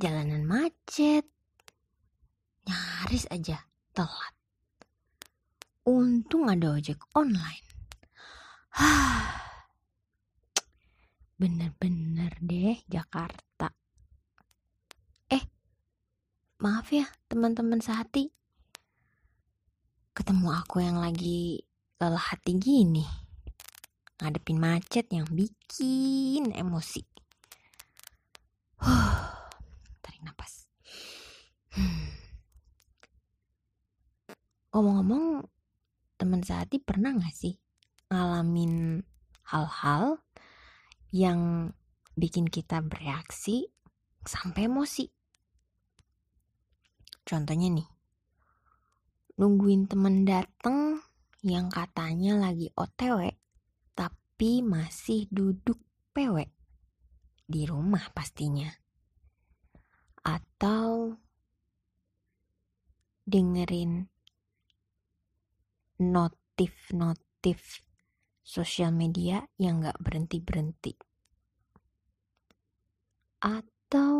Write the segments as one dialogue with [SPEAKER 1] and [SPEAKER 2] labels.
[SPEAKER 1] jalanan macet. Nyaris aja telat. Untung ada ojek online. Bener-bener deh Jakarta. Eh, maaf ya teman-teman sehati. Ketemu aku yang lagi lelah hati gini. Ngadepin macet yang bikin emosi. Tarik nafas. Hmm. Ngomong-ngomong, teman sehati pernah gak sih ngalamin hal-hal yang bikin kita bereaksi sampai emosi. Contohnya nih, nungguin temen dateng yang katanya lagi otw, tapi masih duduk pewe di rumah pastinya. Atau dengerin notif-notif sosial media yang gak berhenti-berhenti. Atau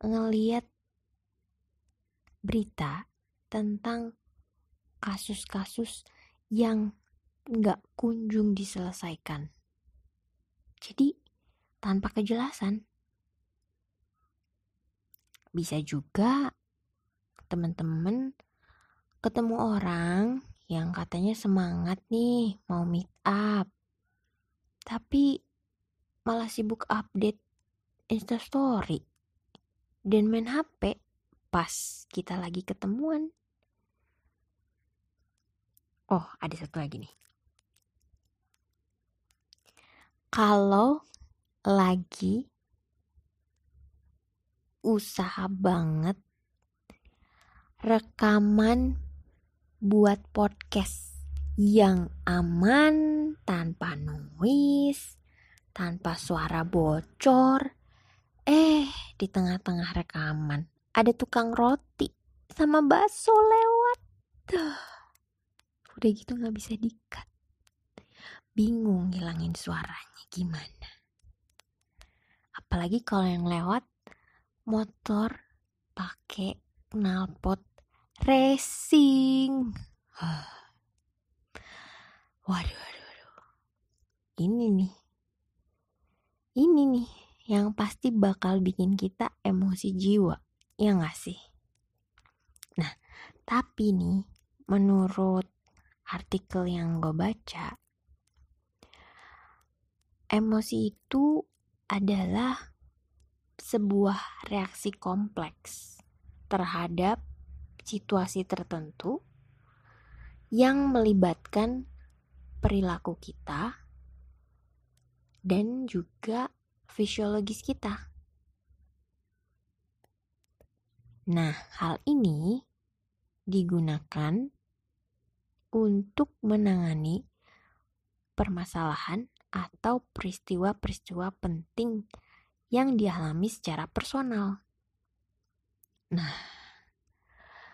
[SPEAKER 1] ngeliat berita tentang kasus-kasus yang gak kunjung diselesaikan. Jadi tanpa kejelasan. Bisa juga teman-teman ketemu orang yang katanya semangat nih mau meet up. Tapi malah sibuk update instastory dan main HP pas kita lagi ketemuan. Oh, ada satu lagi nih. Kalau lagi usaha banget rekaman buat podcast yang aman, tanpa noise, tanpa suara bocor. Eh, di tengah-tengah rekaman ada tukang roti sama bakso lewat. Tuh. Udah gitu gak bisa dikat. Bingung ngilangin suaranya gimana. Apalagi kalau yang lewat motor pakai knalpot racing. Waduh, waduh, waduh. Ini nih. Ini nih yang pasti bakal bikin kita emosi jiwa. Ya gak sih? Nah, tapi nih menurut artikel yang gue baca, emosi itu adalah sebuah reaksi kompleks terhadap situasi tertentu yang melibatkan perilaku kita dan juga fisiologis kita. Nah, hal ini digunakan untuk menangani permasalahan atau peristiwa-peristiwa penting yang dialami secara personal. Nah,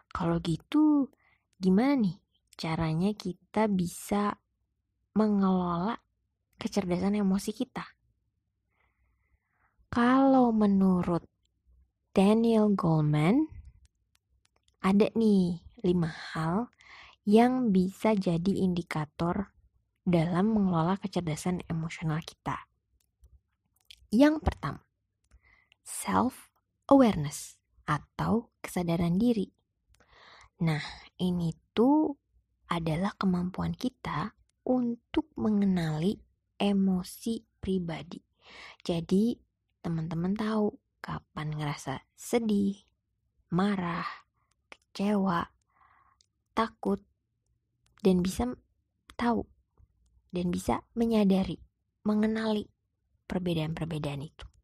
[SPEAKER 1] kalau gitu, gimana nih caranya kita bisa mengelola kecerdasan emosi kita? Kalau menurut Daniel Goleman, ada nih lima hal yang bisa jadi indikator dalam mengelola kecerdasan emosional kita. Yang pertama, self-awareness atau kesadaran diri. Nah, ini tuh adalah kemampuan kita untuk mengenali emosi pribadi. Jadi, teman-teman tahu kapan ngerasa sedih, marah, kecewa, takut, dan bisa tahu dan bisa menyadari, mengenali perbedaan-perbedaan itu.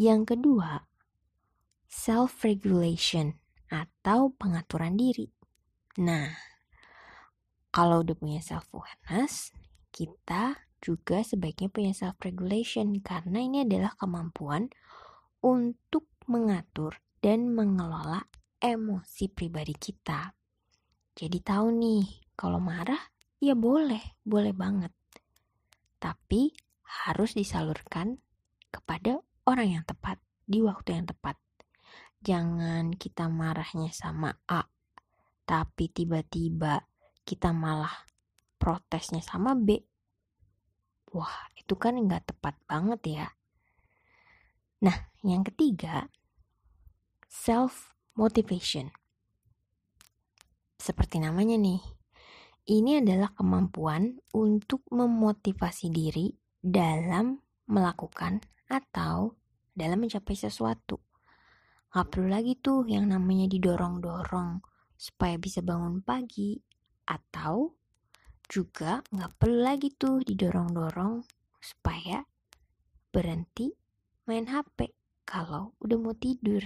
[SPEAKER 1] Yang kedua, self-regulation atau pengaturan diri. Nah, kalau udah punya self awareness, kita juga sebaiknya punya self regulation karena ini adalah kemampuan untuk mengatur dan mengelola emosi pribadi kita. Jadi tahu nih, kalau marah ya boleh, boleh banget. Tapi harus disalurkan kepada orang yang tepat. di waktu yang tepat. Jangan kita marahnya sama A, tapi tiba-tiba kita malah protesnya sama B. Wah, itu kan nggak tepat banget ya. Nah, yang ketiga, self-motivation. Seperti namanya nih, ini adalah kemampuan untuk memotivasi diri dalam melakukan atau dalam mencapai sesuatu. Gak perlu lagi tuh yang namanya didorong-dorong supaya bisa bangun pagi. Atau juga gak perlu lagi tuh didorong-dorong supaya berhenti main HP kalau udah mau tidur.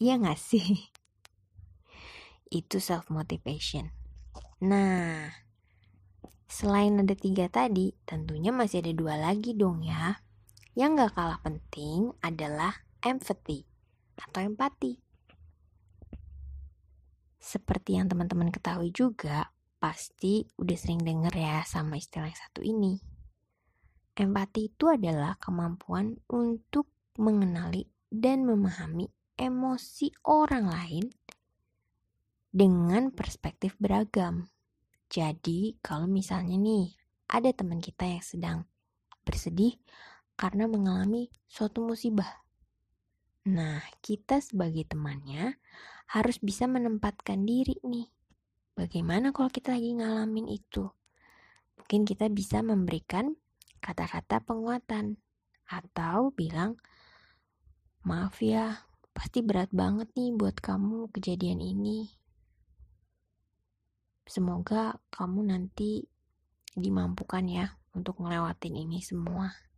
[SPEAKER 1] Iya gak sih? Itu self-motivation. Nah, selain ada tiga tadi, tentunya masih ada dua lagi dong ya. Yang gak kalah penting adalah empathy atau empati. Seperti yang teman-teman ketahui juga, pasti udah sering denger ya sama istilah yang satu ini. Empati itu adalah kemampuan untuk mengenali dan memahami emosi orang lain dengan perspektif beragam. Jadi, kalau misalnya nih ada teman kita yang sedang bersedih karena mengalami suatu musibah. Nah, kita sebagai temannya harus bisa menempatkan diri nih. Bagaimana kalau kita lagi ngalamin itu? Mungkin kita bisa memberikan kata-kata penguatan atau bilang, "Maaf ya, pasti berat banget nih buat kamu kejadian ini. Semoga kamu nanti dimampukan ya untuk ngelewatin ini semua.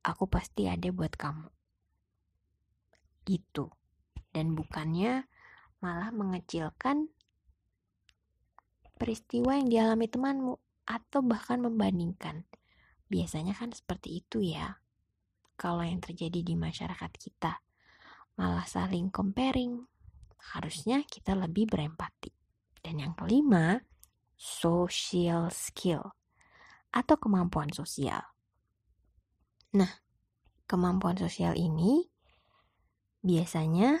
[SPEAKER 1] Aku pasti ada buat kamu. Gitu. Dan bukannya malah mengecilkan peristiwa yang dialami temanmu atau bahkan membandingkan. Biasanya kan seperti itu ya. Kalau yang terjadi di masyarakat kita malah saling comparing. Harusnya kita lebih berempati. Dan yang kelima, social skill atau kemampuan sosial. Nah, kemampuan sosial ini biasanya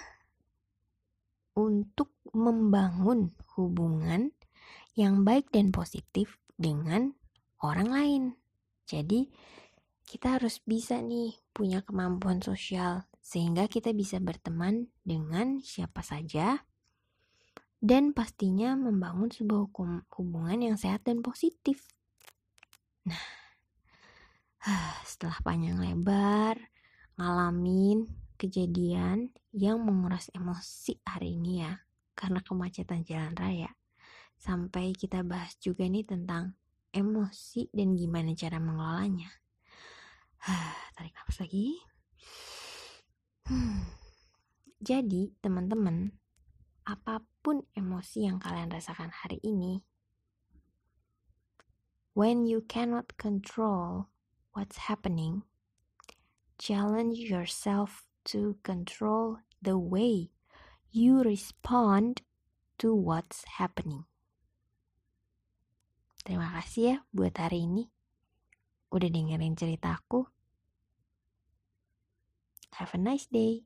[SPEAKER 1] untuk membangun hubungan yang baik dan positif dengan orang lain. Jadi, kita harus bisa nih punya kemampuan sosial sehingga kita bisa berteman dengan siapa saja dan pastinya membangun sebuah hubungan yang sehat dan positif. Nah, setelah panjang lebar ngalamin kejadian yang menguras emosi hari ini ya, karena kemacetan jalan raya. Sampai kita bahas juga nih tentang emosi dan gimana cara mengelolanya. Tarik nafas lagi. Jadi, teman-teman, apa pun emosi yang kalian rasakan hari ini, when you cannot control what's happening, challenge yourself to control the way you respond to what's happening. Terima kasih ya buat hari ini. Udah dengerin ceritaku. Have a nice day.